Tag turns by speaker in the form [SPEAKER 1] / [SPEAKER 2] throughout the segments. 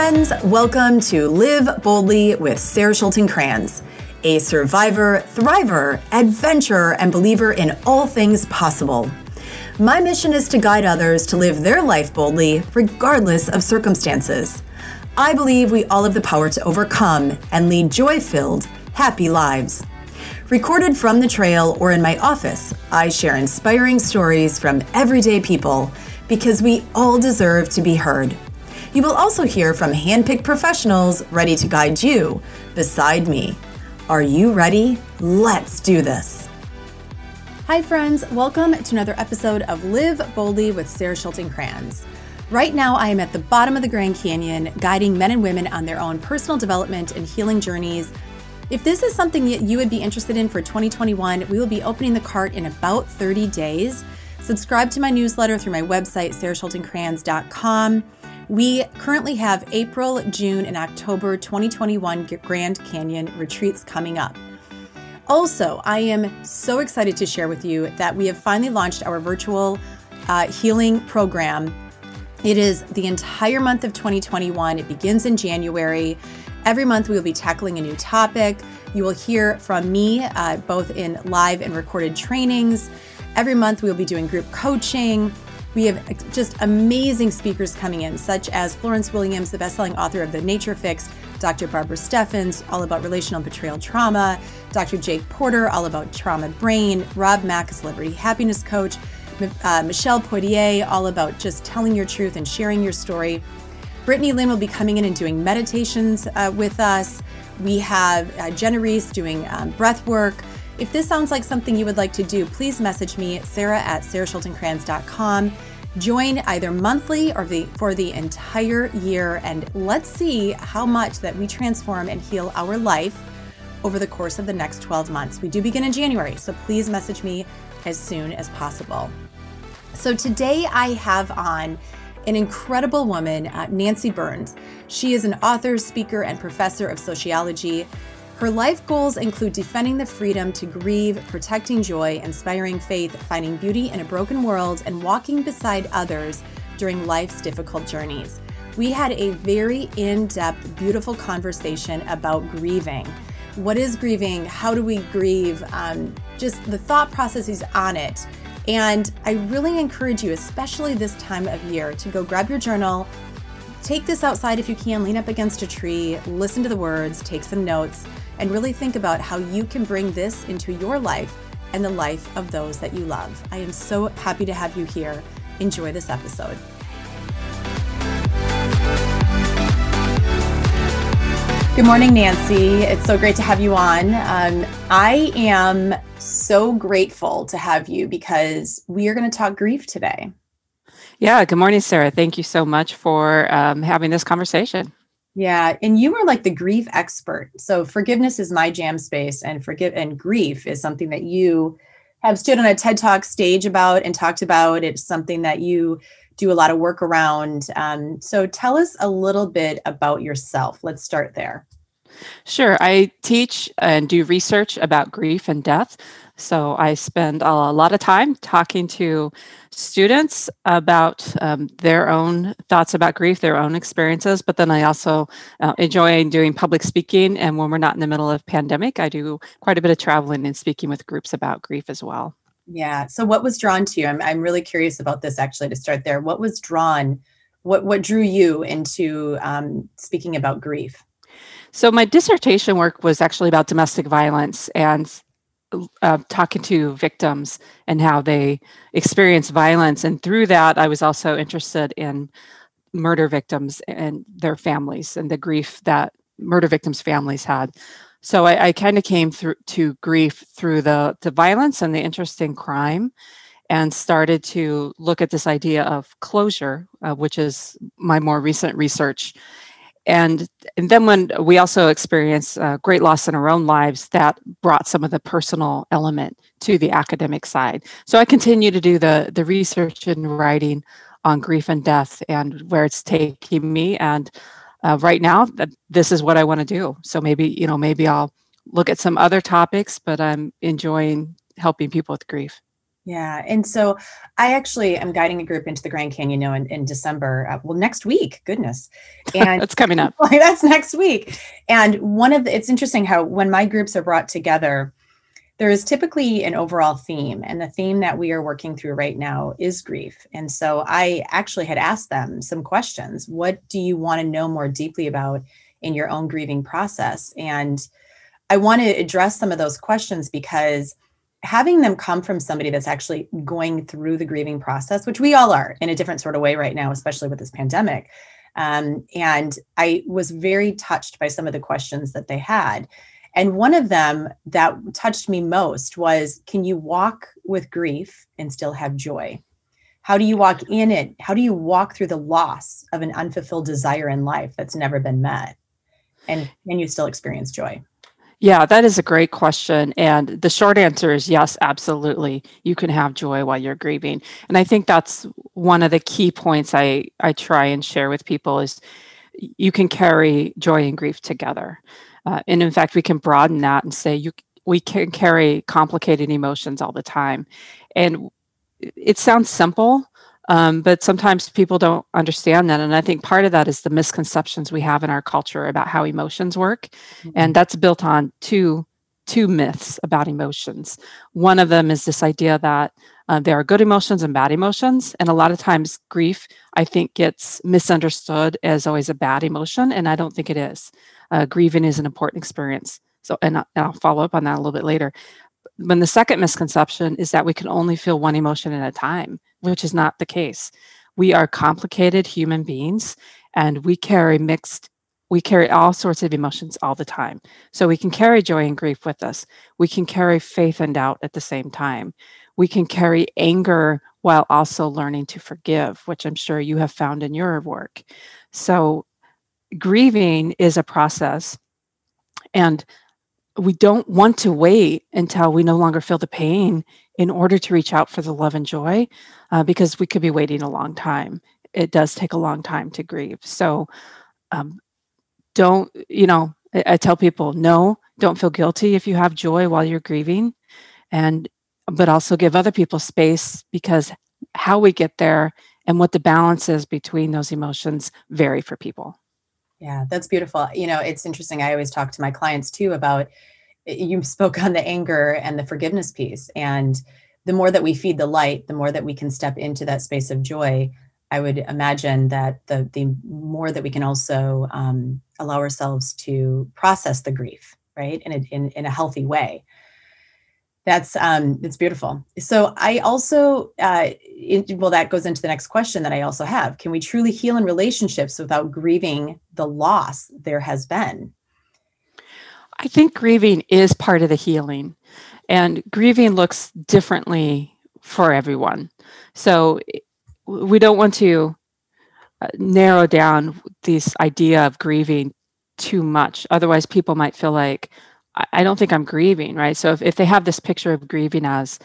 [SPEAKER 1] Friends. Welcome to Live Boldly with Sarah Schulten Kranz, a survivor, thriver, adventurer, and believer in all things possible. My mission is to guide others to live their life boldly, regardless of circumstances. I believe we all have the power to overcome and lead joy filled, happy lives. Recorded from the trail or in my office, I share inspiring stories from everyday people because we all deserve to be heard. You will also hear from handpicked professionals ready to guide you beside me. Are you ready? Let's do this. Hi, friends. Welcome to another episode of Live Boldly with Sarah Schulten Kranz. Right now, I am at the bottom of the Grand Canyon, guiding men and women on their own personal development and healing journeys. If this is something that you would be interested in for 2021, we will be opening the cart in about 30 days. Subscribe to my newsletter through my website, sarahschultenkranz.com. We currently have April, June, and October 2021 Grand Canyon retreats coming up. Also, I am so excited to share with you that we have finally launched our virtual uh, healing program. It is the entire month of 2021. It begins in January. Every month, we will be tackling a new topic. You will hear from me uh, both in live and recorded trainings. Every month, we will be doing group coaching. We have just amazing speakers coming in, such as Florence Williams, the best-selling author of The Nature Fix, Dr. Barbara Steffens, all about relational betrayal trauma, Dr. Jake Porter, all about trauma brain, Rob Mack, celebrity happiness coach, uh, Michelle Poitier, all about just telling your truth and sharing your story. Brittany Lynn will be coming in and doing meditations uh, with us. We have uh, Jenna Reese doing um, breath work. If this sounds like something you would like to do, please message me, Sarah at sarahschultenkranz.com. Join either monthly or the, for the entire year, and let's see how much that we transform and heal our life over the course of the next 12 months. We do begin in January, so please message me as soon as possible. So today I have on an incredible woman, uh, Nancy Berns. She is an author, speaker, and professor of sociology. Her life goals include defending the freedom to grieve, protecting joy, inspiring faith, finding beauty in a broken world, and walking beside others during life's difficult journeys. We had a very in depth, beautiful conversation about grieving. What is grieving? How do we grieve? Um, just the thought processes on it. And I really encourage you, especially this time of year, to go grab your journal, take this outside if you can, lean up against a tree, listen to the words, take some notes and really think about how you can bring this into your life and the life of those that you love. I am so happy to have you here. Enjoy this episode. Good morning, Nancy. It's so great to have you on. Um, I am so grateful to have you because we are going to talk grief today.
[SPEAKER 2] Yeah. Good morning, Sarah. Thank you so much for um, having this conversation.
[SPEAKER 1] Yeah, and you are like the grief expert. So forgiveness is my jam space and forgive and grief is something that you have stood on a TED Talk stage about and talked about. It's something that you do a lot of work around. Um, so tell us a little bit about yourself. Let's start there.
[SPEAKER 2] Sure. I teach and do research about grief and death. So I spend a lot of time talking to students about um, their own thoughts about grief, their own experiences. But then I also uh, enjoy doing public speaking. And when we're not in the middle of pandemic, I do quite a bit of traveling and speaking with groups about grief as well.
[SPEAKER 1] Yeah. So what was drawn to you? I'm, I'm really curious about this actually to start there. What was drawn, what, what drew you into um, speaking about grief?
[SPEAKER 2] So my dissertation work was actually about domestic violence and uh, talking to victims and how they experience violence. And through that, I was also interested in murder victims and their families and the grief that murder victims' families had. So I, I kind of came through to grief through the the violence and the interest in crime. and started to look at this idea of closure, uh, which is my more recent research. And, and then when we also experience uh, great loss in our own lives, that brought some of the personal element to the academic side. So I continue to do the, the research and writing on grief and death and where it's taking me. And uh, right now, this is what I want to do. So maybe, you know, maybe I'll look at some other topics, but I'm enjoying helping people with grief.
[SPEAKER 1] Yeah. And so I actually am guiding a group into the Grand Canyon you know, in, in December. Uh, well, next week, goodness.
[SPEAKER 2] And that's coming up.
[SPEAKER 1] that's next week. And one of the, it's interesting how when my groups are brought together, there is typically an overall theme. And the theme that we are working through right now is grief. And so I actually had asked them some questions. What do you want to know more deeply about in your own grieving process? And I want to address some of those questions because having them come from somebody that's actually going through the grieving process, which we all are in a different sort of way right now, especially with this pandemic. Um, and I was very touched by some of the questions that they had. And one of them that touched me most was Can you walk with grief and still have joy? How do you walk in it? How do you walk through the loss of an unfulfilled desire in life that's never been met? And can you still experience joy?
[SPEAKER 2] Yeah, that is a great question. And the short answer is yes, absolutely. You can have joy while you're grieving. And I think that's one of the key points I, I try and share with people is you can carry joy and grief together. Uh, and in fact, we can broaden that and say you we can carry complicated emotions all the time. And it sounds simple, um, but sometimes people don't understand that. And I think part of that is the misconceptions we have in our culture about how emotions work. Mm-hmm. And that's built on two two myths about emotions. One of them is this idea that uh, there are good emotions and bad emotions. And a lot of times, grief, I think, gets misunderstood as always a bad emotion. And I don't think it is. Uh, grieving is an important experience. So, and, and I'll follow up on that a little bit later. But the second misconception is that we can only feel one emotion at a time which is not the case. We are complicated human beings and we carry mixed we carry all sorts of emotions all the time. So we can carry joy and grief with us. We can carry faith and doubt at the same time. We can carry anger while also learning to forgive, which I'm sure you have found in your work. So grieving is a process. And we don't want to wait until we no longer feel the pain in order to reach out for the love and joy uh, because we could be waiting a long time. It does take a long time to grieve. So um, don't you know I, I tell people no don't feel guilty if you have joy while you're grieving. And but also give other people space because how we get there and what the balance is between those emotions vary for people
[SPEAKER 1] yeah, that's beautiful. You know, it's interesting. I always talk to my clients too about you spoke on the anger and the forgiveness piece. And the more that we feed the light, the more that we can step into that space of joy. I would imagine that the the more that we can also um, allow ourselves to process the grief, right, in a in, in a healthy way that's um it's beautiful so i also uh it, well that goes into the next question that i also have. Can we truly heal in relationships without grieving the loss there has been?
[SPEAKER 2] I think grieving is part of the healing and grieving looks differently for everyone. So we don't want to uh, narrow down this idea of grieving too much. Otherwise people might feel like I don't think I'm grieving, right? So if, if they have this picture of grieving as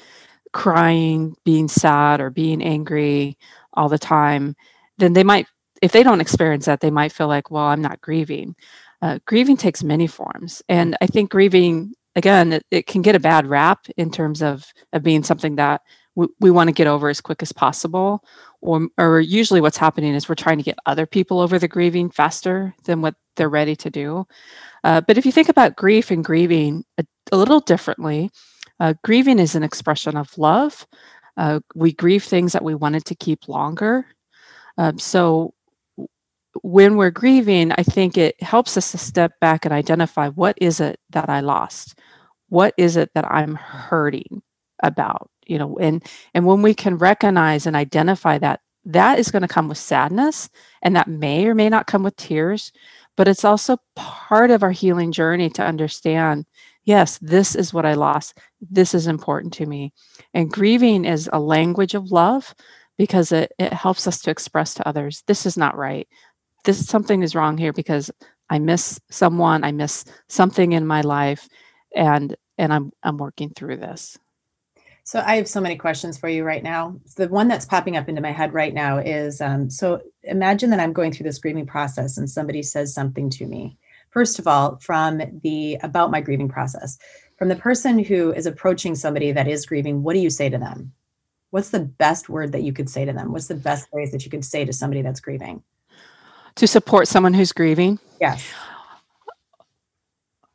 [SPEAKER 2] crying, being sad, or being angry all the time, then they might, if they don't experience that, they might feel like, well, I'm not grieving. Uh, grieving takes many forms. And I think grieving, again, it, it can get a bad rap in terms of, of being something that we, want to get over as quick as possible. Or, or usually what's happening is we're trying to get other people over the grieving faster than what they're ready to do. Uh, but if you think about grief and grieving a, a little differently, uh, grieving is an expression of love. Uh, we grieve things that we wanted to keep longer. Um, so when we're grieving, I think it helps us to step back and identify what is it that I lost? What is it that I'm hurting about? You know, and and when we can recognize and identify that, that is going to come with sadness, and that may or may not come with tears but it's also part of our healing journey to understand yes, this is what I lost. This is important to me. And grieving is a language of love because it, it helps us to express to others this is not right. This something is wrong here because I miss someone, I miss something in my life, and and I'm I'm working through this.
[SPEAKER 1] So I have so many questions for you right now. The one that's popping up into my head right now is um, so imagine that I'm going through this grieving process and somebody says something to me. First of all, from the about my grieving process, from the person who is approaching somebody that is grieving, what do you say to them? What's the best word that you could say to them? What's the best phrase that you could say to somebody that's grieving?
[SPEAKER 2] To support someone who's grieving?
[SPEAKER 1] Yes.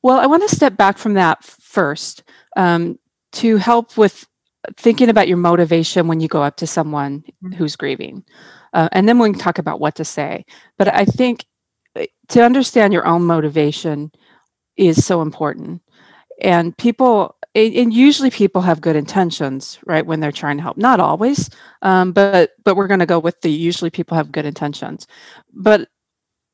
[SPEAKER 2] Well, I want to step back from that first um, to help with thinking about your motivation when you go up to someone mm-hmm. who's grieving. Uh, and then we can talk about what to say. But I think to understand your own motivation is so important. And people, and usually people have good intentions, right, when they're trying to help. Not always, um, but but we're going to go with the usually people have good intentions. But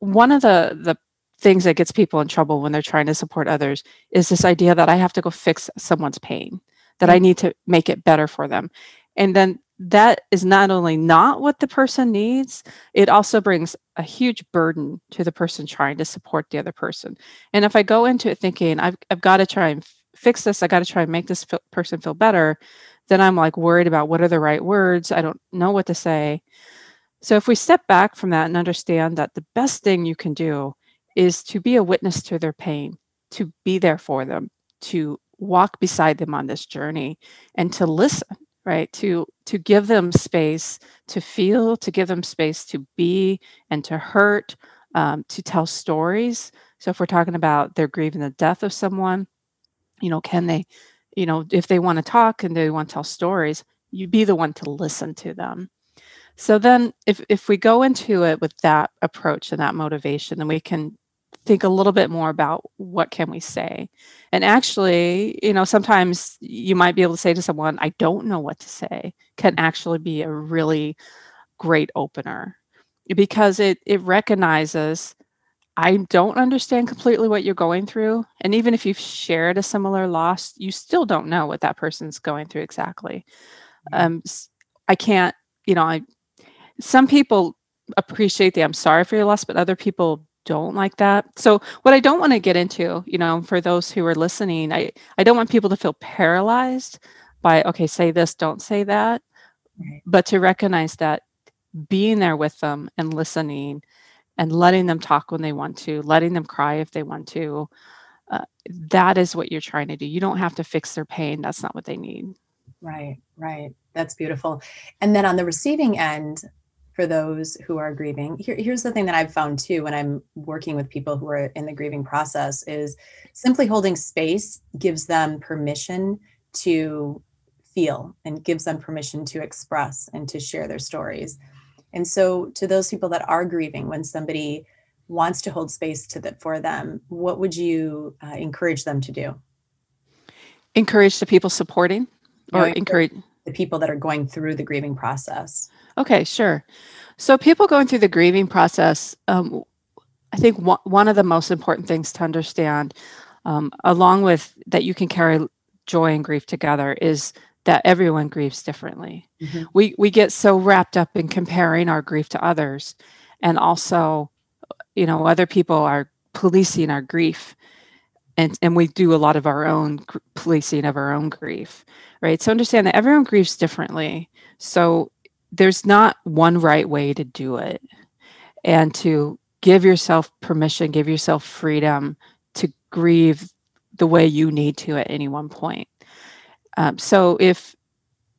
[SPEAKER 2] one of the the things that gets people in trouble when they're trying to support others is this idea that I have to go fix someone's pain that I mm. need to make it better for them. And then that is not only not what the person needs, it also brings a huge burden to the person trying to support the other person. And if I go into it thinking, I've, I've got to try and fix this, I got to try and make this f- person feel better, then I'm like worried about what are the right words. I don't know what to say. So if we step back from that and understand that the best thing you can do is to be a witness to their pain, to be there for them, to walk beside them on this journey and to listen right to to give them space to feel to give them space to be and to hurt um, to tell stories. So if we're talking about they're grieving the death of someone you know can they you know if they want to talk and they want to tell stories you be the one to listen to them. So then if if we go into it with that approach and that motivation then we can think a little bit more about what can we say. And actually you know sometimes you might be able to say to someone i don't know what to say can actually be a really great opener. Because it it recognizes i don't understand completely what you're going through and even if you've shared a similar loss you still don't know what that person's going through exactly. Mm-hmm. um i can't you know i some people appreciate the i'm sorry for your loss but other people don't like that. So what I don't want to get into, you know, for those who are listening, I I don't want people to feel paralyzed by okay, say this, don't say that, right. but to recognize that being there with them and listening and letting them talk when they want to, letting them cry if they want to, uh, that is what you're trying to do. You don't have to fix their pain. That's not what they need.
[SPEAKER 1] Right, right. That's beautiful. And then on the receiving end, for those who are grieving. Here, here's the thing that I've found too when I'm working with people who are in the grieving process is simply holding space gives them permission to feel and gives them permission to express and to share their stories. And so to those people that are grieving when somebody wants to hold space to that for them, what would you uh, encourage them to do?
[SPEAKER 2] Encourage the people supporting or encourage
[SPEAKER 1] the people that are going through the grieving process.
[SPEAKER 2] Okay, sure. So, people going through the grieving process, um, I think one, one of the most important things to understand, um, along with that you can carry joy and grief together, is that everyone grieves differently. Mm-hmm. We we get so wrapped up in comparing our grief to others, and also, you know, other people are policing our grief, and and we do a lot of our own policing of our own grief, right? So understand that everyone grieves differently. So there's not one right way to do it. And to give yourself permission give yourself freedom to grieve the way you need to at any one point. Um, so if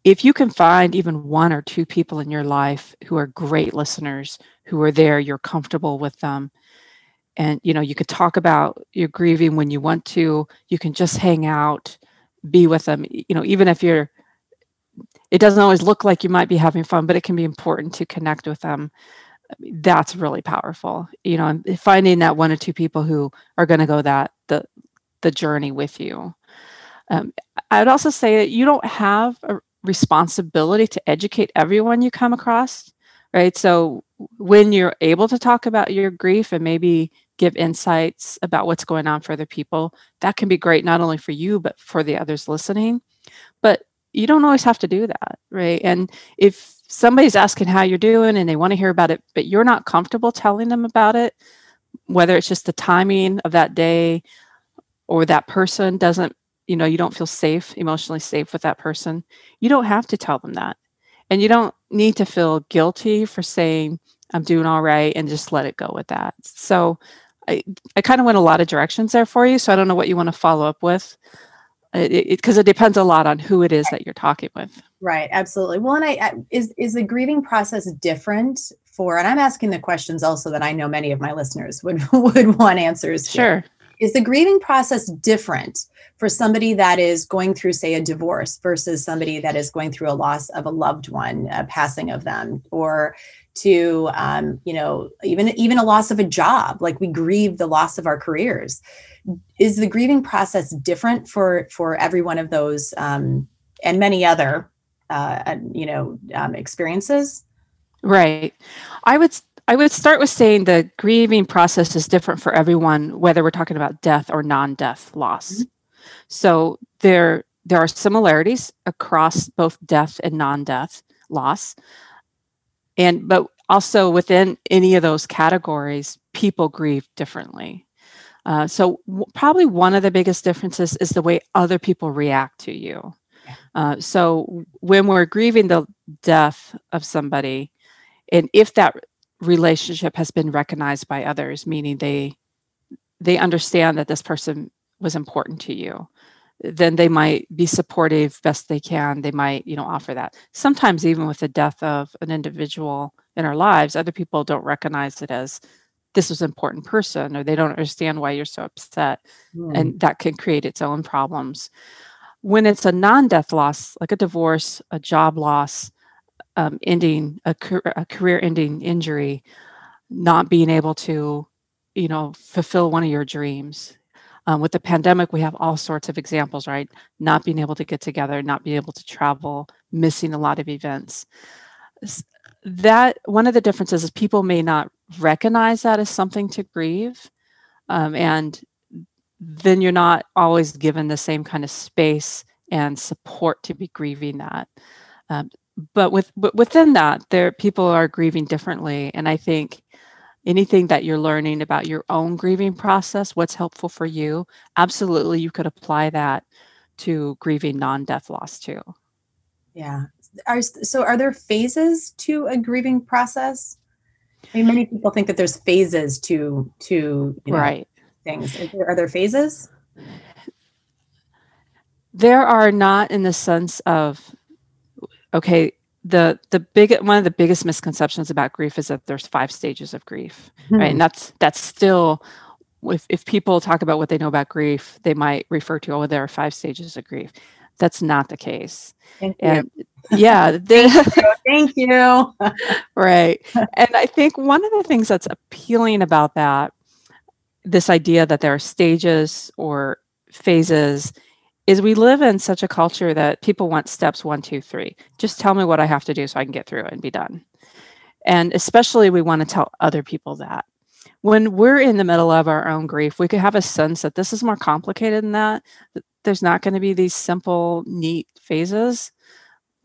[SPEAKER 2] if you can find even one or two people in your life who are great listeners who are there you're comfortable with them and you know you could talk about your grieving when you want to you can just hang out be with them you know even if you're it doesn't always look like you might be having fun, but it can be important to connect with them. That's really powerful. You know, finding that one or two people who are going to go that the the journey with you. Um, I'd also say that you don't have a responsibility to educate everyone you come across, right? So when you're able to talk about your grief and maybe give insights about what's going on for other people, that can be great not only for you but for the others listening. But you don't always have to do that, right? And if somebody's asking how you're doing and they want to hear about it, but you're not comfortable telling them about it, whether it's just the timing of that day or that person doesn't, you know, you don't feel safe, emotionally safe with that person, you don't have to tell them that. And you don't need to feel guilty for saying, I'm doing all right and just let it go with that. So I, I kind of went a lot of directions there for you. So I don't know what you want to follow up with because it, it, it, depends a lot on who it is that you're talking with.
[SPEAKER 1] Right. Absolutely. Well, and I, I is, is the grieving process different for, and I'm asking the questions also that I know many of my listeners would, would want answers
[SPEAKER 2] to. Sure.
[SPEAKER 1] Is the grieving process different for somebody that is going through, say, a divorce versus somebody that is going through a loss of a loved one, a passing of them, or to um, you know even even a loss of a job like we grieve the loss of our careers. Is the grieving process different for for every one of those um, and many other uh, you know um, experiences?
[SPEAKER 2] Right. I would i would start with saying the grieving process is different for everyone whether we're talking about death or non-death loss. Mm-hmm. so there there are similarities across both death and non-death loss and but also within any of those categories people grieve differently. Uh, so w- probably one of the biggest differences is the way other people react to you. Uh, so when we're grieving the death of somebody and if that relationship has been recognized by others meaning they they understand that this person was important to you then they might be supportive best they can. They might you know offer that. Sometimes even with the death of an individual in our lives other people don't recognize it as this was an important person or they don't understand why you're so upset mm. and that can create its own problems. When it's a non-death loss like a divorce a job loss um, ending a, a career ending injury not being able to you know fulfill one of your dreams um, with the pandemic, we have all sorts of examples, right? Not being able to get together, not being able to travel, missing a lot of events. That one of the differences is people may not recognize that as something to grieve, um, and then you're not always given the same kind of space and support to be grieving that. Um, but with but within that, there people are grieving differently, and I think anything that you're learning about your own grieving process, what's helpful for you, absolutely you could apply that to grieving non-death loss too.
[SPEAKER 1] Yeah. Are, so are there phases to a grieving process? I mean, many people think that there's phases to to you know,
[SPEAKER 2] right
[SPEAKER 1] things. There, are there phases?
[SPEAKER 2] There are not in the sense of okay, the the big one of the biggest misconceptions about grief is that there's five stages of grief mm-hmm. right and hmm. that's that's still if, if people talk about what they know about grief they might refer to oh there are five stages of grief that's not the case
[SPEAKER 1] Thank and you.
[SPEAKER 2] yeah
[SPEAKER 1] you, Thank you.
[SPEAKER 2] right and i think one of the things that's appealing about that this idea that there are stages or phases is we live in such a culture that people want steps one, two, three. Just tell me what I have to do so I can get through it and be done. And especially, we want to tell other people that. When we're in the middle of our own grief, we could have a sense that this is more complicated than that. There's not going to be these simple, neat phases.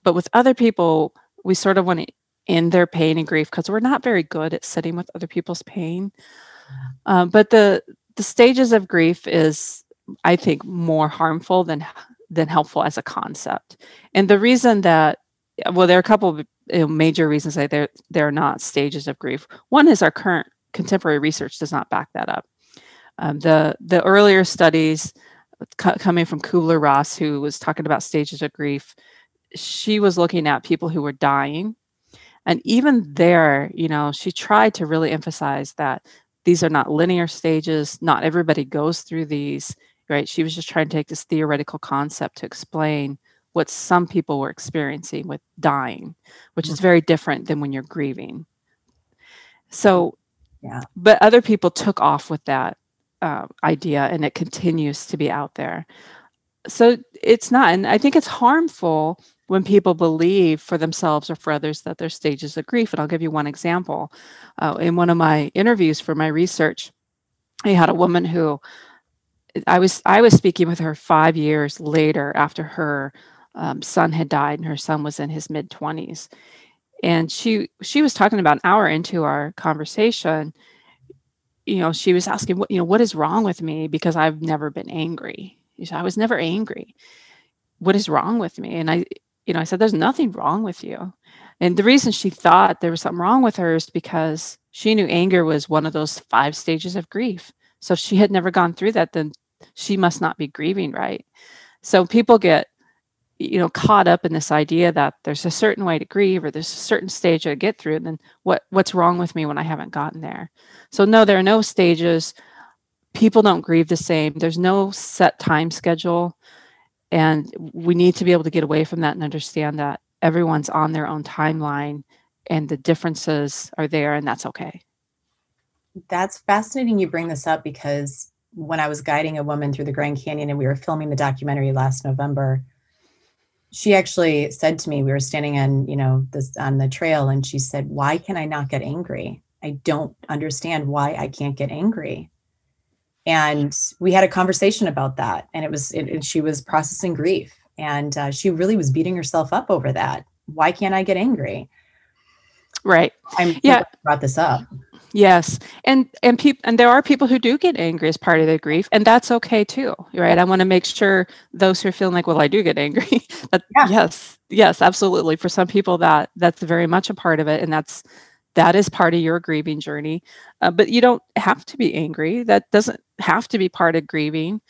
[SPEAKER 2] But with other people, we sort of want to end their pain and grief because we're not very good at sitting with other people's pain. Um, but the the stages of grief is I think more harmful than than helpful as a concept. And the reason that well, there are a couple of major reasons that they're they're not stages of grief. One is our current contemporary research does not back that up. Um, the the earlier studies c- coming from Kubler Ross, who was talking about stages of grief, she was looking at people who were dying, and even there, you know, she tried to really emphasize that these are not linear stages. Not everybody goes through these right? She was just trying to take this theoretical concept to explain what some people were experiencing with dying, which is mm-hmm. very different than when you're grieving. So, yeah. But other people took off with that uh, idea, and it continues to be out there. So it's not, and I think it's harmful when people believe for themselves or for others that there's stages of grief. And I'll give you one example. Uh, in one of my interviews for my research, I had a woman who I was I was speaking with her five years later after her um, son had died and her son was in his mid 20s and she she was talking about an hour into our conversation you know she was asking what you know what is wrong with me because i've never been angry? Said, i was never angry. What is wrong with me? And i you know i said there's nothing wrong with you. And the reason she thought there was something wrong with her is because she knew anger was one of those five stages of grief. So if she had never gone through that then she must not be grieving right? So people get you know caught up in this idea that there's a certain way to grieve or there's a certain stage to get through and then what what's wrong with me when i haven't gotten there? So no there are no stages. People don't grieve the same. There's no set time schedule and we need to be able to get away from that and understand that everyone's on their own timeline and the differences are there and that's okay.
[SPEAKER 1] That's fascinating you bring this up because when i was guiding a woman through the grand canyon and we were filming the documentary last november she actually said to me we were standing on you know this on the trail and she said why can i not get angry? I don't understand why i can't get angry. And we had a conversation about that and it was it, it, she was processing grief and uh, she really was beating herself up over that. Why can't i get angry?
[SPEAKER 2] Right.
[SPEAKER 1] I'm yeah. brought this up
[SPEAKER 2] Yes. And and people and there are people who do get angry as part of their grief and that's okay too, right? I want to make sure those who are feeling like, well, I do get angry. but yeah. yes, yes, absolutely. For some people that that's very much a part of it and that's that is part of your grieving journey. Uh, but you don't have to be angry. That doesn't have to be part of grieving.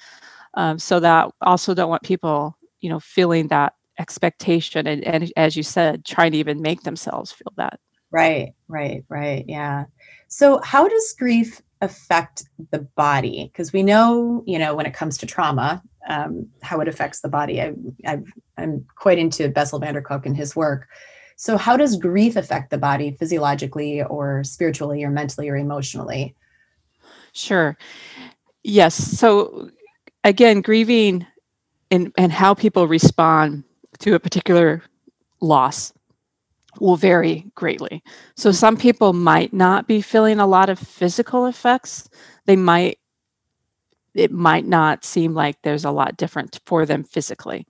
[SPEAKER 2] Um, so that also don't want people, you know, feeling that expectation and, and as you said, trying to even make themselves feel that.
[SPEAKER 1] Right, right, right. Yeah. So, how does grief affect the body? Because we know, you know, when it comes to trauma, um, how it affects the body. I, i am quite into Bessel van der Kolk and his work. So, how does grief affect the body physiologically or spiritually or mentally or emotionally?
[SPEAKER 2] Sure. Yes. So, again, grieving and, and how people respond to a particular loss will vary greatly. So some people might not be feeling a lot of physical effects. They might it might not seem like there's a lot different for them physically.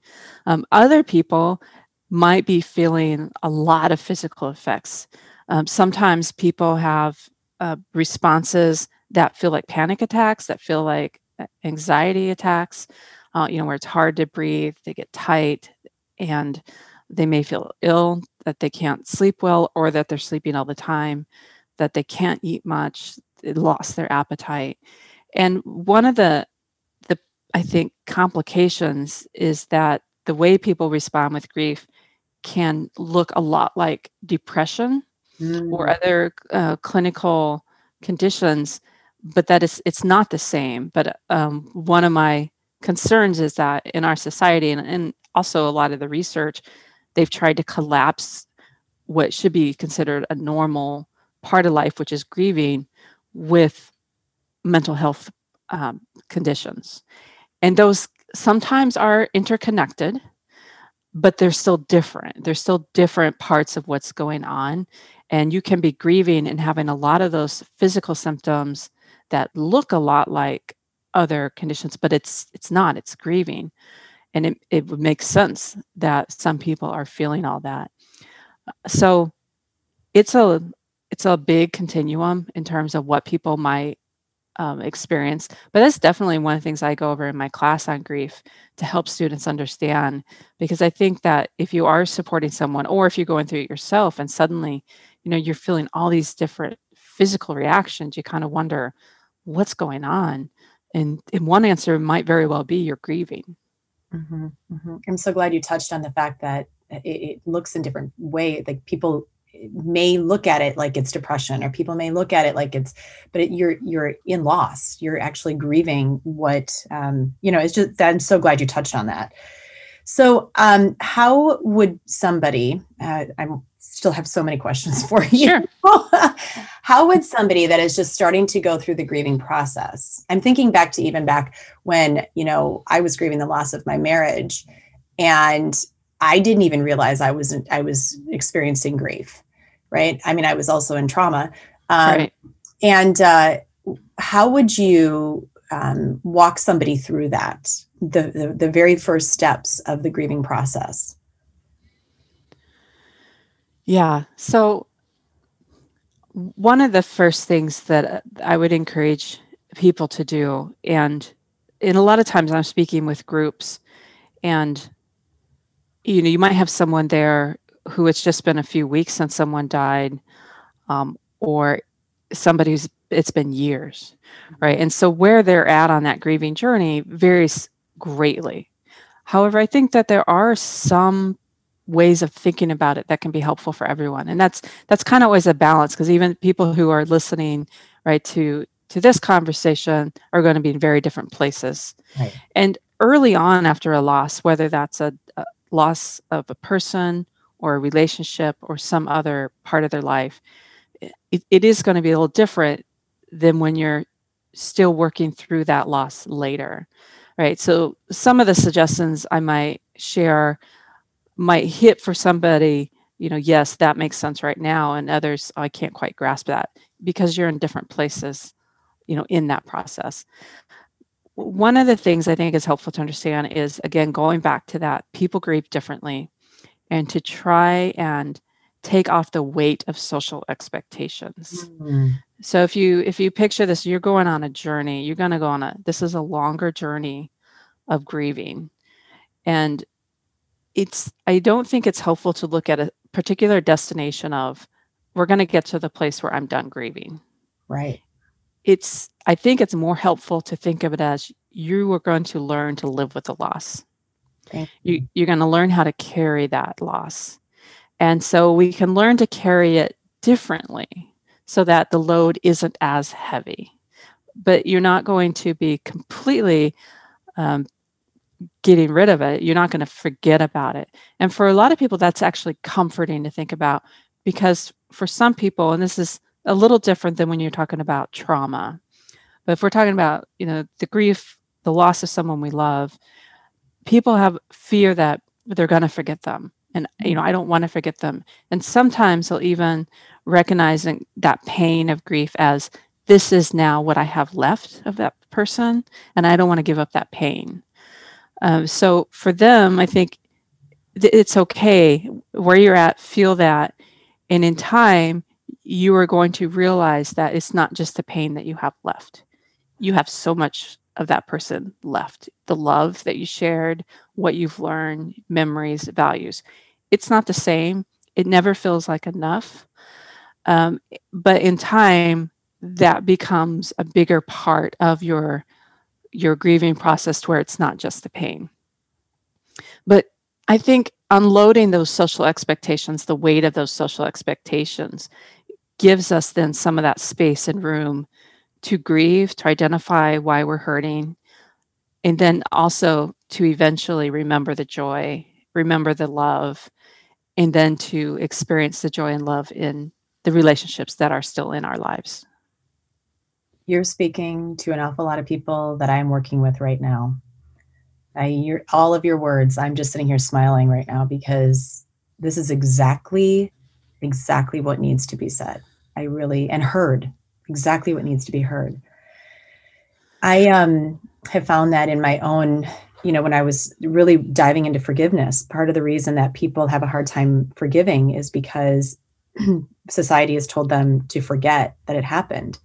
[SPEAKER 2] Um, other people might be feeling a lot of physical effects. Um, sometimes people have uh, responses that feel like panic attacks, that feel like uh, anxiety attacks, uh, you know, where it's hard to breathe, they get tight, and they may feel ill that they can't sleep well or that they're sleeping all the time, that they can't eat much, they lost their appetite. And one of the the I think complications is that the way people respond with grief can look a lot like depression mm. or other uh, clinical conditions, but that is it's not the same. But um, one of my concerns is that in our society and, and also a lot of the research they've tried to collapse what should be considered a normal part of life, which is grieving, with mental health um, conditions. And those sometimes are interconnected, but they're still different. They're still different parts of what's going on. And you can be grieving and having a lot of those physical symptoms that look a lot like other conditions, but it's it's not, it's grieving and it, it would make sense that some people are feeling all that. So it's a it's a big continuum in terms of what people might um, experience but that's definitely one of the things i go over in my class on grief to help students understand because i think that if you are supporting someone or if you're going through it yourself and suddenly you know you're feeling all these different physical reactions you kind of wonder what's going on? And, and one answer might very well be you're grieving
[SPEAKER 1] Mm-hmm, mm-hmm. I'm so glad you touched on the fact that it, it looks in different way. Like people may look at it like it's depression, or people may look at it like it's, but it, you're you're in loss. You're actually grieving what um, you know. It's just I'm so glad you touched on that. So, um, how would somebody? Uh, I'm still have so many questions for you. Sure. How would somebody that is just starting to go through the grieving process? I'm thinking back to even back when, you know, I was grieving the loss of my marriage and I didn't even realize I was I was experiencing grief, right? I mean, I was also in trauma, um, right. and uh, how would you um, walk somebody through that the, the the very first steps of the grieving process?
[SPEAKER 2] Yeah. So one of the first things that I would encourage people to do, and in a lot of times I'm speaking with groups, and you know, you might have someone there who it's just been a few weeks since someone died, um, or somebody who's it's been years, right? And so where they're at on that grieving journey varies greatly. However, I think that there are some ways of thinking about it that can be helpful for everyone. And that's that's kind of always a balance because even people who are listening right to to this conversation are going to be in very different places. Right. and early on after a loss whether that's a, a loss of a person or a relationship or some other part of their life it, it is going to be a little different than when you're still working through that loss later right? So some of the suggestions i might share might hit for somebody you know yes that makes sense right now and others i can't quite grasp that because you're in different places you know in that process. One of the things i think is helpful to understand is again going back to that people grieve differently and to try and take off the weight of social expectations. Mm-hmm. so if you if you picture this you're going on a journey you're going to go on a this is a longer journey of grieving. And it's i don't think it's helpful to look at a particular destination of we're going to get to the place where i'm done grieving.
[SPEAKER 1] Right.
[SPEAKER 2] It's i think it's more helpful to think of it as you are going to learn to live with the loss. You. you. you're going to learn how to carry that loss. And so we can learn to carry it differently so that the load isn't as heavy. But you're not going to be completely um, getting rid of it. You're not going to forget about it. And for a lot of people, that's actually comforting to think about because for some people, and this is a little different than when you're talking about trauma, but if we're talking about, you know, the grief, the loss of someone we love, people have fear that they're going to forget them. And, you know, I don't want to forget them. And sometimes they'll even recognize that pain of grief as this is now what I have left of that person. And I don't want to give up that pain. Um, so for them, I think th- it's okay where you're at, feel that. And in time, you are going to realize that it's not just the pain that you have left. You have so much of that person left the love that you shared, what you've learned, memories, values. It's not the same. It never feels like enough. Um, but in time, that becomes a bigger part of your your grieving process to where it's not just the pain. But I think unloading those social expectations, the weight of those social expectations, gives us then some of that space and room to grieve, to identify why we're hurting, and then also to eventually remember the joy, remember the love, and then to experience the joy and love in the relationships that are still in our lives
[SPEAKER 1] you're speaking to an awful lot of people that I'm working with right now. I hear all of your words. I'm just sitting here smiling right now because this is exactly, exactly what needs to be said. I really and heard exactly what needs to be heard. I um have found that in my own, you know, when I was really diving into forgiveness, part of the reason that people have a hard time forgiving is because society has told them to forget that it happened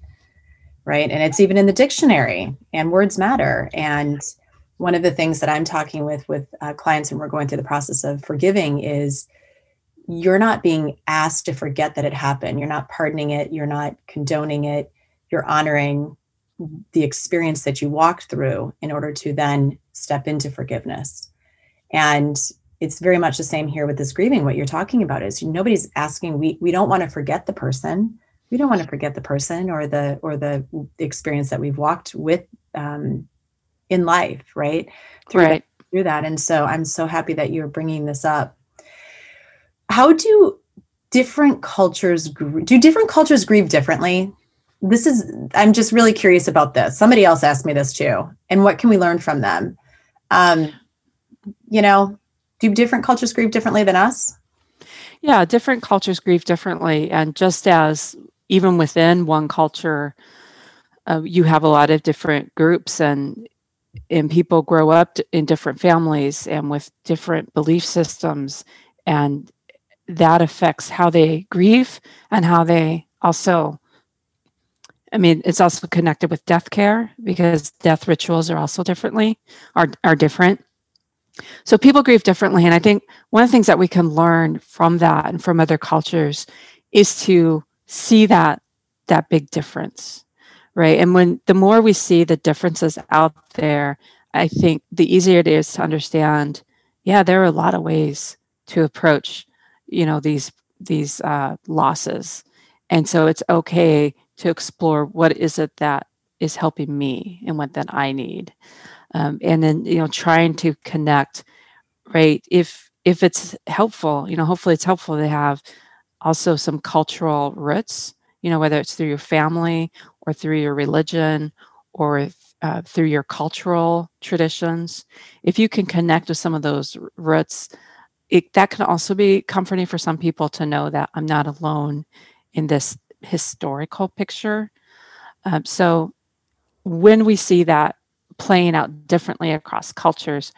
[SPEAKER 1] right? And it's even in the dictionary, and words matter. And one of the things that I'm talking with with uh, clients when we're going through the process of forgiving is you're not being asked to forget that it happened. You're not pardoning it. You're not condoning it. You're honoring the experience that you walked through in order to then step into forgiveness. And it's very much the same here with this grieving. What you're talking about is nobody's asking, we, we don't want to forget the person we don't want to forget the person or the or the experience that we've walked with um, in life right
[SPEAKER 2] through right.
[SPEAKER 1] That, through that and so i'm so happy that you're bringing this up how do different cultures do different cultures grieve differently this is i'm just really curious about this somebody else asked me this too and what can we learn from them um you know Do different cultures grieve differently than us?
[SPEAKER 2] Yeah, different cultures grieve differently. And just as even within one culture, uh, you have a lot of different groups and and people grow up in different families and with different belief systems. And that affects how they grieve and how they also i mean it's also connected with death care because death rituals are also differently are, are different. So people grieve differently. And i think one of the things that we can learn from that and from other cultures is to see that that big difference right? And when the more we see the differences out there i think the easier it is to understand yeah there are a lot of ways to approach you know these these uh, losses. And so it's okay to explore what is it that is helping me and what that i need. Um, and then you know trying to connect right? If if it's helpful you know hopefully it's helpful to have also some cultural roots you know whether it's through your family or through your religion or uh, through your cultural traditions. If you can connect with some of those roots it, that can also be comforting for some people to know that i'm not alone in this historical picture. Um, so when we see that playing out differently across cultures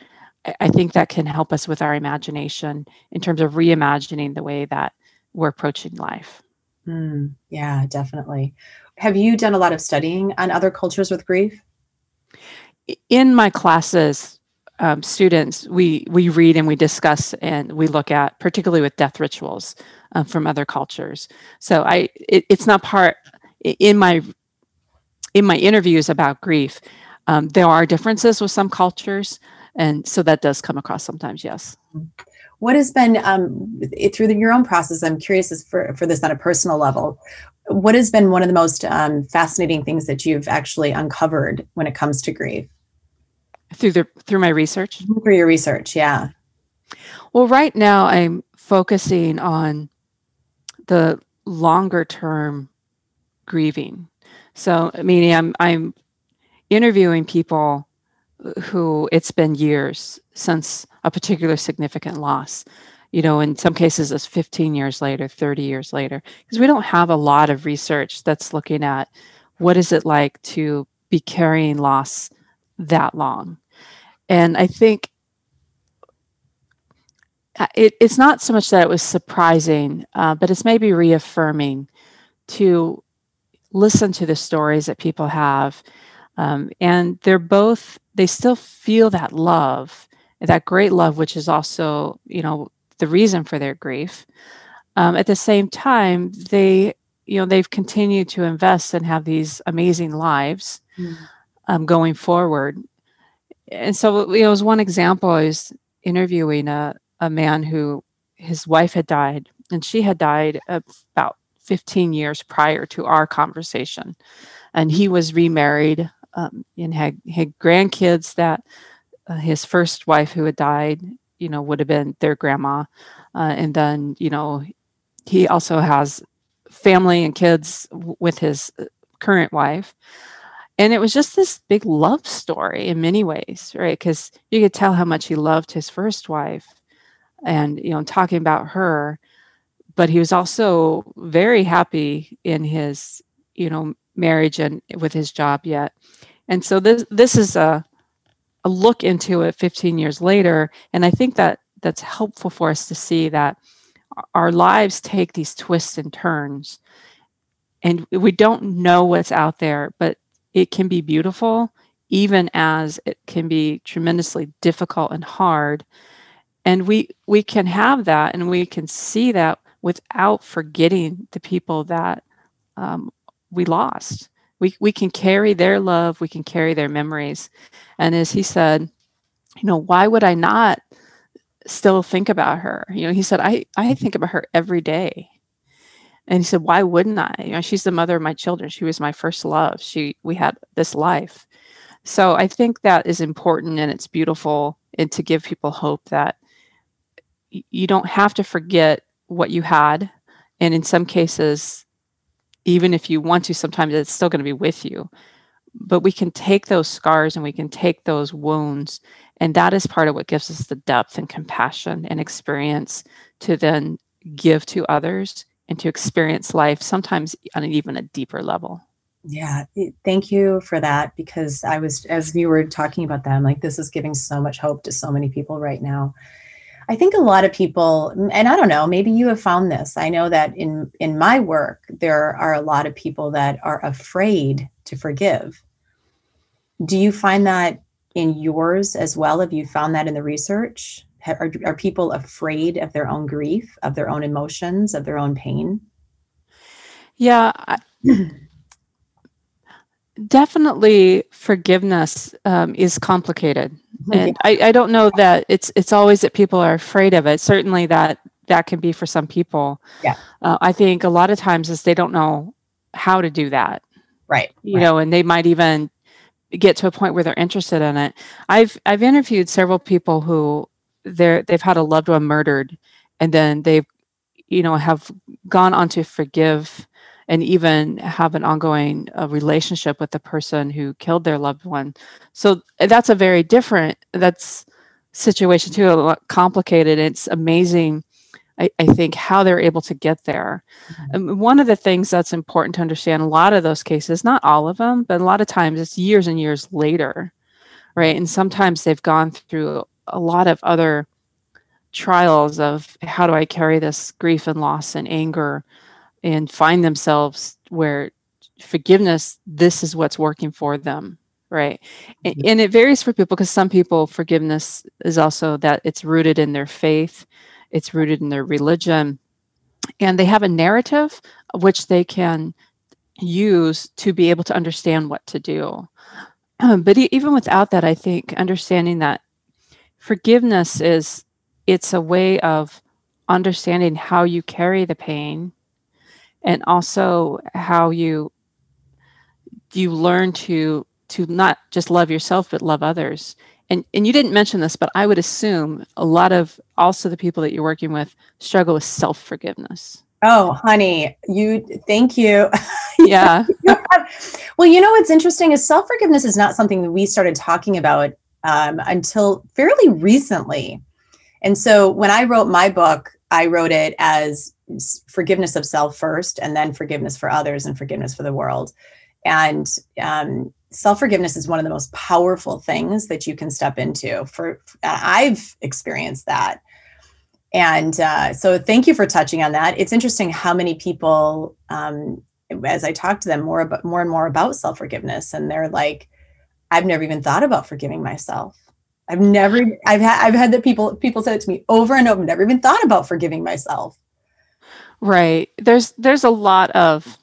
[SPEAKER 2] I, I think that can help us with our imagination in terms of reimagining the way that we're approaching life.
[SPEAKER 1] Mm, yeah, definitely. Have you done a lot of studying on other cultures with grief?
[SPEAKER 2] in my classes um, students we we read and we discuss and we look at particularly with death rituals uh, from other cultures. So i it, it's not part in my in my interviews about grief um, there are differences with some cultures and so that does come across sometimes yes
[SPEAKER 1] what has been um, it, through the, your own process i'm curious as for, for this on a personal level what has been one of the most um, fascinating things that you've actually uncovered when it comes to grief?
[SPEAKER 2] Through the through my research?
[SPEAKER 1] Through your research yeah.
[SPEAKER 2] Well right now i'm focusing on the longer term grieving. So meaning i'm i'm interviewing people who it's been years since a particular significant loss you know in some cases it's 15 years later 30 years later because we don't have a lot of research that's looking at what is it like to be carrying loss that long. And i think uh, it, it's not so much that it was surprising uh, but it's maybe reaffirming to listen to the stories that people have um, and they're both they still feel that love that great love which is also you know the reason for their grief. Um, at the same time they you know they've continued to invest and have these amazing lives mm. um, going forward. And so you know as one example i was interviewing a, a man who his wife had died and she had died about 15 years prior to our conversation. And he was remarried um, and had, had grandkids that uh, his first wife who had died you know would have been their grandma. Uh, and then you know he also has family and kids w- with his uh, current wife. And it was just this big love story in many ways right? Because you could tell how much he loved his first wife and you know talking about her. But he was also very happy in his you know marriage and with his job yet. And so this this is a a look into it 15 years later. And i think that that's helpful for us to see that our lives take these twists and turns. And we don't know what's out there but it can be beautiful even as it can be tremendously difficult and hard. And we we can have that and we can see that without forgetting the people that um, we lost we, we can carry their love we can carry their memories. And as he said you know why would i not still think about her? You know he said i i think about her every day. And he said why wouldn't i? You know she's the mother of my children. She was my first love. She we had this life. So i think that is important and it's beautiful and to give people hope that you don't have to forget what you had. And in some cases even if you want to sometimes it's still going to be with you. But we can take those scars and we can take those wounds and that is part of what gives us the depth and compassion and experience to then give to others and to experience life sometimes on an even a deeper level.
[SPEAKER 1] Yeah eh, thank you for that because i was as you were talking about that i'm like this is giving so much hope to so many people right now i think a lot of people and i don't know maybe you have found this. I know that in in my work there are a lot of people that are afraid to forgive. Do you find that in yours as well? Have you found that in the research? Are, are people afraid of their own grief of their own emotions of their own pain?
[SPEAKER 2] Yeah I, definitely forgiveness um, is complicated. Mm-hmm. and I, I don't know that it's it's always that people are afraid of it. Certainly that that can be for some people.
[SPEAKER 1] Yeah.
[SPEAKER 2] Uh, i think a lot of times is they don't know how to do that.
[SPEAKER 1] Right
[SPEAKER 2] you
[SPEAKER 1] right.
[SPEAKER 2] know and they might even get to a point where they're interested in it. I've i've interviewed several people who they're they've had a loved one murdered and then they've you know have gone on to forgive and even have an ongoing uh, relationship with the person who killed their loved one. So uh, that's a very different that's situation too a lot complicated. It's amazing I, I think how they're able to get there. Mm-hmm. um, one of the things that's important to understand a lot of those cases not all of them but a lot of times it's years and years later right? And sometimes they've gone through a lot of other trials of how do i carry this grief and loss and anger and find themselves where forgiveness this is what's working for them right mm-hmm. and it varies for people because some people forgiveness is also that it's rooted in their faith it's rooted in their religion and they have a narrative which they can use to be able to understand what to do um, but even without that i think understanding that forgiveness is it's a way of understanding how you carry the pain and also how you you learn to to not just love yourself but love others. And and you didn't mention this but i would assume a lot of also the people that you're working with struggle with self forgiveness
[SPEAKER 1] oh honey you thank you.
[SPEAKER 2] Yeah.
[SPEAKER 1] Well you know what's interesting is self forgiveness is not something that we started talking about um, until fairly recently. And so when i wrote my book i wrote it as forgiveness of self first and then forgiveness for others and forgiveness for the world. And um, self forgiveness is one of the most powerful things that you can step into for i've experienced that. And uh, so thank you for touching on that. It's interesting how many people um, as i talk to them more about more and more about self forgiveness and they're like i've never even thought about forgiving myself. I've never i've had i've had that people people said it to me over and over never even thought about forgiving myself
[SPEAKER 2] right there's there's a lot of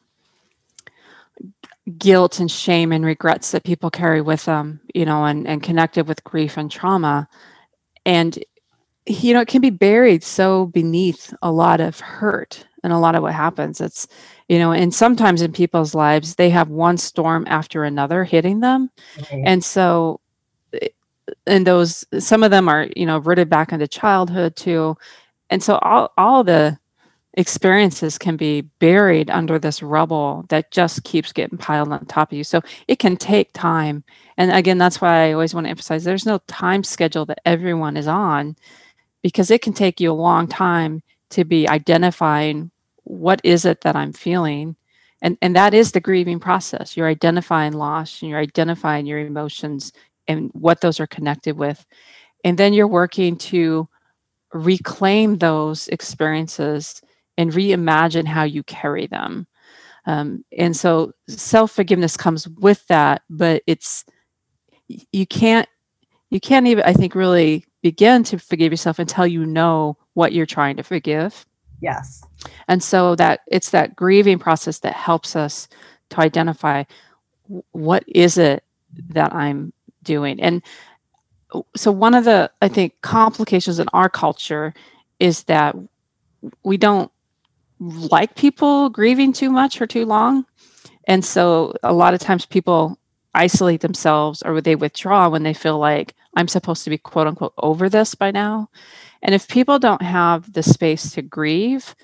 [SPEAKER 2] guilt and shame and regrets that people carry with them, you know, and, and connected with grief and trauma. And, you know, it can be buried so beneath a lot of hurt and a lot of what happens. It's, you know, and sometimes in people's lives, they have one storm after another hitting them. Right. And so, eh, and those, some of them are, you know, rooted back into childhood too. And so all, all the, experiences can be buried under this rubble that just keeps getting piled on top of you. So it can take time. And again, that's why I always want to emphasize there's no time schedule that everyone is on because it can take you a long time to be identifying what is it that I'm feeling. And, and that is the grieving process. You're identifying loss and you're identifying your emotions and what those are connected with. And then you're working to reclaim those experiences and reimagine how you carry them. Um, and so self forgiveness comes with that, but it's you can't you can't even I think really begin to forgive yourself until you know what you're trying to forgive.
[SPEAKER 1] Yes.
[SPEAKER 2] And so that it's that grieving process that helps us to identify what is it that I'm doing. And so one of the I think complications in our culture is that we don't like people grieving too much or too long. And so a lot of times people isolate themselves or they withdraw when they feel like I'm supposed to be quote unquote over this by now. And if people don't have the space to grieve,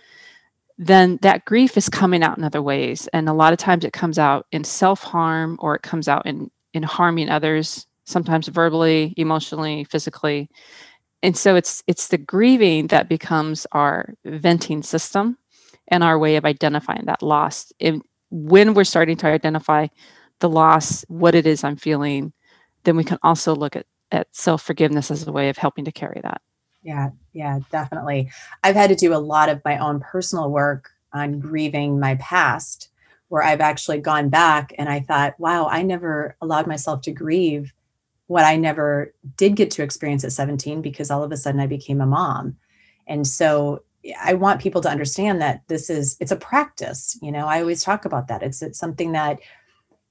[SPEAKER 2] then that grief is coming out in other ways. And a lot of times it comes out in self harm or it comes out in, in harming others, sometimes verbally, emotionally, physically. And so it's it's the grieving that becomes our venting system and our way of identifying that loss. And when we're starting to identify the loss, what it is I'm feeling, then we can also look at, at self forgiveness as a way of helping to carry that.
[SPEAKER 1] Yeah, yeah, definitely. I've had to do a lot of my own personal work on grieving my past, where I've actually gone back and I thought, wow, I never allowed myself to grieve what I never did get to experience at 17 because all of a sudden I became a mom. And so I want people to understand that this is it's a practice, you know. I always talk about that. It's it's something that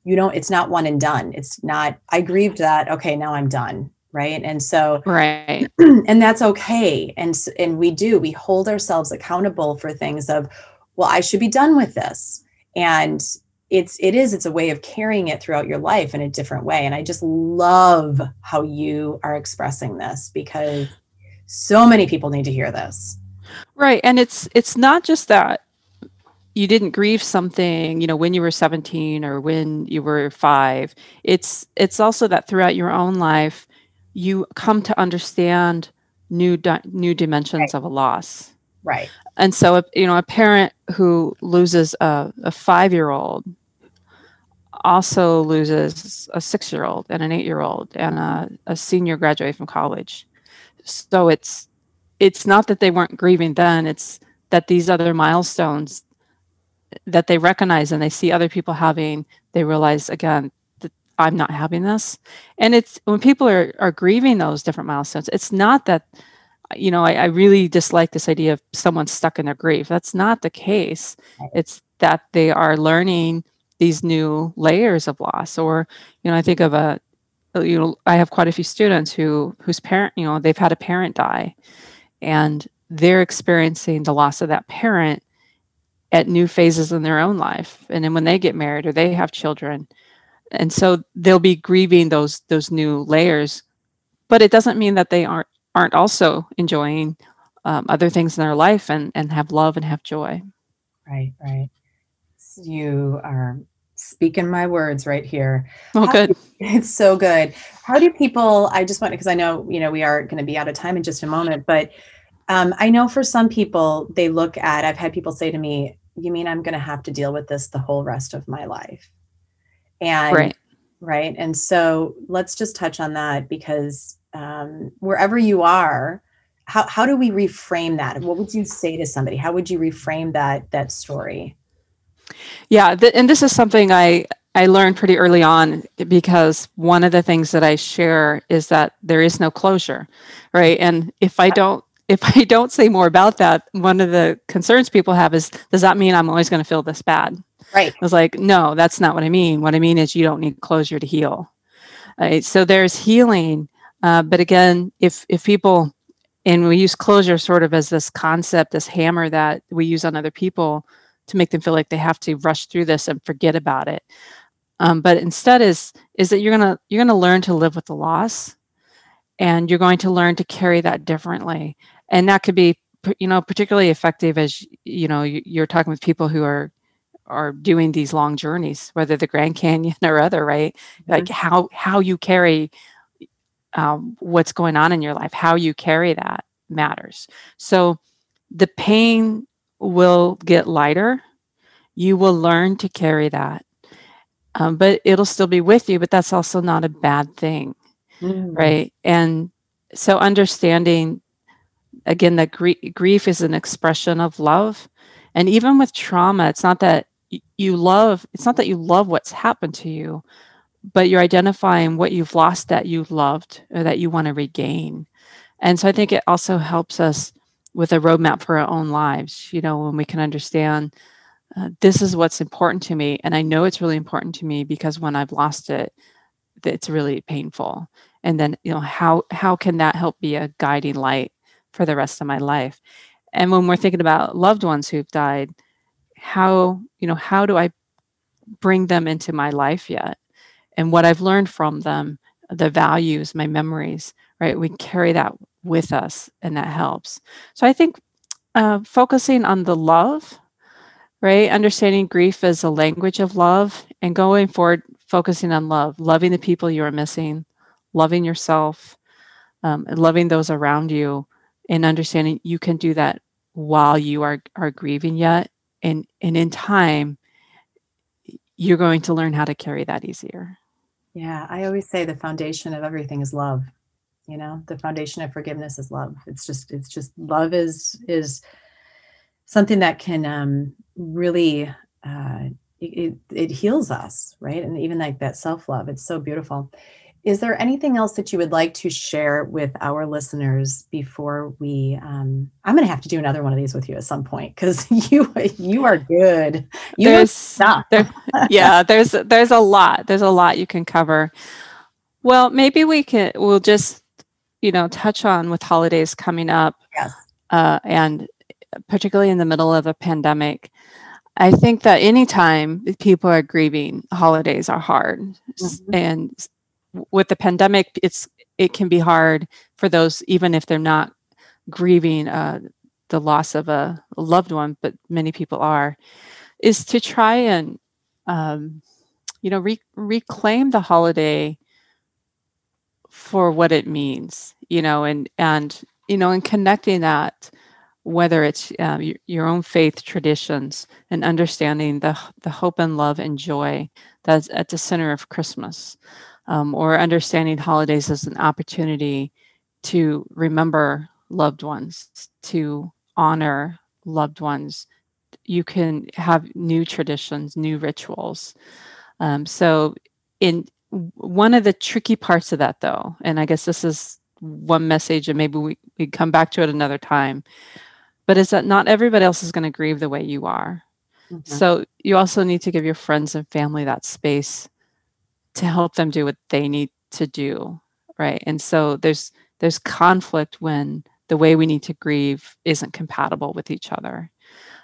[SPEAKER 1] you don't it's not one and done. It's not I grieved that, okay, now I'm done right and so
[SPEAKER 2] right
[SPEAKER 1] and that's okay and and we do we hold ourselves accountable for things of well i should be done with this and it's it is it's a way of carrying it throughout your life in a different way and i just love how you are expressing this because so many people need to hear this
[SPEAKER 2] right and it's it's not just that you didn't grieve something you know when you were 17 or when you were 5 it's it's also that throughout your own life you come to understand new di- new dimensions right. of a loss.
[SPEAKER 1] Right.
[SPEAKER 2] And so you know a parent who loses a, a five year old also loses a six year old and an eight year old and a, a senior graduate from college. So it's it's not that they weren't grieving then it's that these other milestones that they recognize and they see other people having they realize again that I'm not having this. And it's when people are are grieving those different milestones, it's not that you know, I, I really dislike this idea of someone stuck in their grief. That's not the case. It's that they are learning these new layers of loss. Or, you know, I think of a you know, I have quite a few students who whose parent, you know, they've had a parent die and they're experiencing the loss of that parent at new phases in their own life. And then when they get married or they have children, and so they'll be grieving those those new layers. But it doesn't mean that they aren't aren't also enjoying um, other things in their life and and have love and have joy.
[SPEAKER 1] Right right. You are speaking my words right here
[SPEAKER 2] oh How good
[SPEAKER 1] it's so good how do people i just want to, because i know you know we are going to be out of time in just a moment but um, i know for some people they look at i've had people say to me you mean i'm going to have to deal with this the whole rest of my life and right. right. And so let's just touch on that because um, wherever you are, how, how do we reframe that? What would you say to somebody? How would you reframe that that story?
[SPEAKER 2] Yeah, th- and this is something I I learned pretty early on because one of the things that I share is that there is no closure, right? And if I don't if I don't say more about that, one of the concerns people have is does that mean I'm always going to feel this bad?
[SPEAKER 1] Right. I
[SPEAKER 2] was like, no, that's not what I mean. What I mean is you don't need closure to heal. Right. So there's healing. Uh, but again, if if people and we use closure sort of as this concept, this hammer that we use on other people to make them feel like they have to rush through this and forget about it. Um, but instead is is that you're gonna you're gonna learn to live with the loss, and you're going to learn to carry that differently. And that could be you know particularly effective as you know you're talking with people who are are doing these long journeys, whether the Grand Canyon or other, right? Mm-hmm. Like how how you carry um, what's going on in your life, how you carry that matters. So the pain will get lighter. You will learn to carry that, um, but it'll still be with you. But that's also not a bad thing, mm-hmm. right? And so understanding again that gr- grief is an expression of love and even with trauma it's not that you love it's not that you love what's happened to you but you're identifying what you've lost that you loved or that you want to regain and so i think it also helps us with a roadmap for our own lives you know when we can understand uh, this is what's important to me and i know it's really important to me because when i've lost it it's really painful. And then you know how how can that help be a guiding light for the rest of my life? And when we're thinking about loved ones who've died how you know how do i bring them into my life yet? And what i've learned from them the values my memories right we carry that with us and that helps so i think uh, focusing on the love right? Understanding grief as a language of love and going forward, focusing on love, loving the people you are missing, loving yourself, um, and loving those around you, and understanding you can do that while you are are grieving yet, and and in time, you're going to learn how to carry that easier.
[SPEAKER 1] Yeah, I always say the foundation of everything is love. You know, the foundation of forgiveness is love. It's just, it's just love is is something that can um, really uh, it, it heals us, right? And even like that self love, it's so beautiful. Is there anything else that you would like to share with our listeners before we? Um, I'm going to have to do another one of these with you at some point because you you are good. You
[SPEAKER 2] there's there, yeah, there's there's a lot. There's a lot you can cover. Well, maybe we can. We'll just you know touch on with holidays coming up,
[SPEAKER 1] yes.
[SPEAKER 2] uh, and particularly in the middle of a pandemic. I think that anytime people are grieving, holidays are hard, mm-hmm. and with the pandemic, it's it can be hard for those even if they're not grieving uh, the loss of a, loved one, but many people are, is to try and um, you know re- reclaim the holiday for what it means, you know, and and you know, and connecting that whether it's uh, your, your own faith traditions and understanding the the hope and love and joy that's at the center of Christmas um, or understanding holidays as an opportunity to remember loved ones, to honor loved ones. You can have new traditions, new rituals. Um, so, in one of the tricky parts of that, though, and I guess this is one message, and maybe we, we come back to it another time, but is that not everybody else is going to grieve the way you are. Mm-hmm. So, you also need to give your friends and family that space to help them do what they need to do right and so there's there's conflict when the way we need to grieve isn't compatible with each other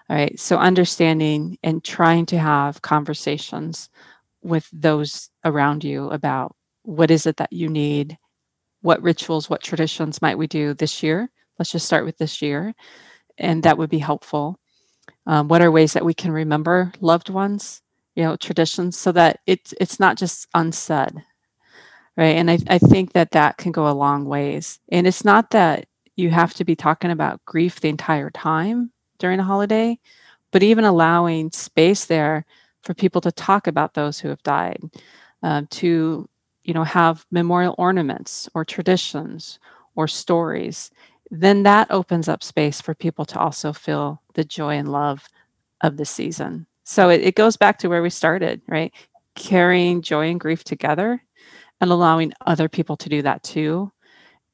[SPEAKER 2] all right so understanding and trying to have conversations with those around you about what is it that you need? What rituals what traditions might we do this year? Let's just start with this year and that would be helpful. Um, what are ways that we can remember loved ones you know traditions so that it's it's not just unsaid right? And I, I think that that can go a long ways. And it's not that you have to be talking about grief the entire time during a holiday but even allowing space there for people to talk about those who have died um, to you know have memorial ornaments or traditions or stories then that opens up space for people to also feel the joy and love of the season so it, it goes back to where we started, right? Carrying joy and grief together and allowing other people to do that too.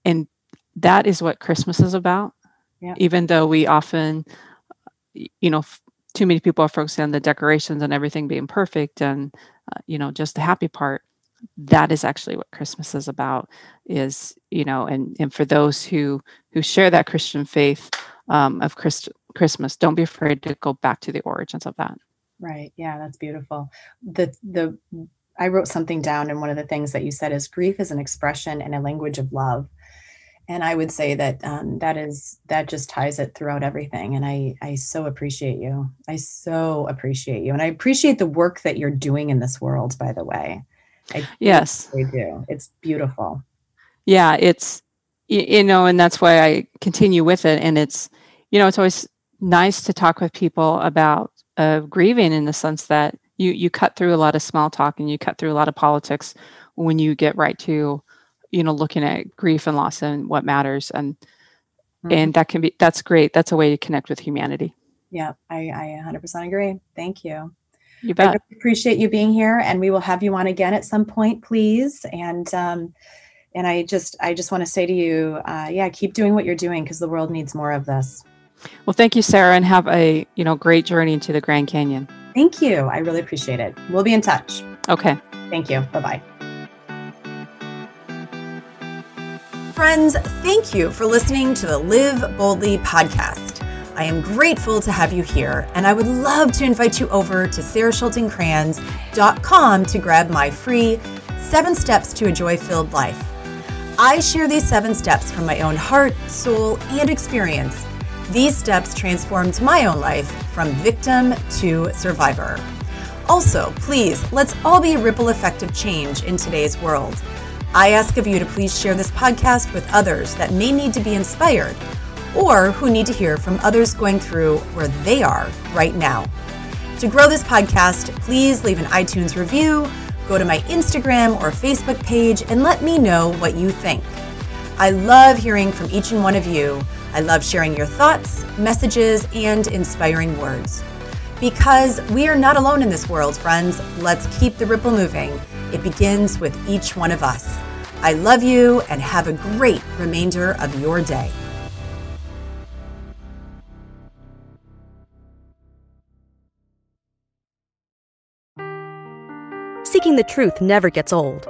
[SPEAKER 2] And that is what Christmas is about. Yeah. Even though we often, you know, too many people are focusing on the decorations and everything being perfect and, uh, you know, just the happy part. That is actually what Christmas is about. Is you know, and and for those who who share that Christian faith um, of Christ, Christmas, don't be afraid to go back to the origins of that.
[SPEAKER 1] Right. Yeah, that's beautiful. The the I wrote something down and one of the things that you said is grief is an expression and a language of love. And I would say that um, that is that just ties it throughout everything. And I I so appreciate you. I so appreciate you, and I appreciate the work that you're doing in this world. By the way,
[SPEAKER 2] I yes,
[SPEAKER 1] really do. It's beautiful.
[SPEAKER 2] Yeah, it's you know, and that's why I continue with it. And it's you know, it's always nice to talk with people about of grieving in the sense that you you cut through a lot of small talk and you cut through a lot of politics when you get right to you know looking at grief and loss and what matters and mm-hmm. and that can be that's great that's a way to connect with humanity
[SPEAKER 1] yeah i i 100% agree thank you
[SPEAKER 2] you bet.
[SPEAKER 1] I appreciate you being here and we will have you on again at some point please and um and i just i just want to say to you uh yeah keep doing what you're doing because the world needs more of this
[SPEAKER 2] well, thank you, Sarah, and have a you know great journey into the Grand Canyon.
[SPEAKER 1] Thank you. I really appreciate it. We'll be in touch.
[SPEAKER 2] Okay.
[SPEAKER 1] Thank you. Bye bye. Friends, thank you for listening to the Live Boldly podcast. I am grateful to have you here, and I would love to invite you over to sarahschultencrans.com to grab my free seven steps to a joy filled life. I share these seven steps from my own heart, soul, and experience These steps transformed my own life from victim to survivor. Also, please, let's all be a ripple effect of change in today's world. I ask of you to please share this podcast with others that may need to be inspired or who need to hear from others going through where they are right now. To grow this podcast, please leave an iTunes review, go to my Instagram or Facebook page, and let me know what you think. I love hearing from each and one of you. I love sharing your thoughts, messages, and inspiring words. Because we are not alone in this world, friends. Let's keep the ripple moving. It begins with each one of us. I love you and have a great remainder of your day.
[SPEAKER 3] Seeking the truth never gets old.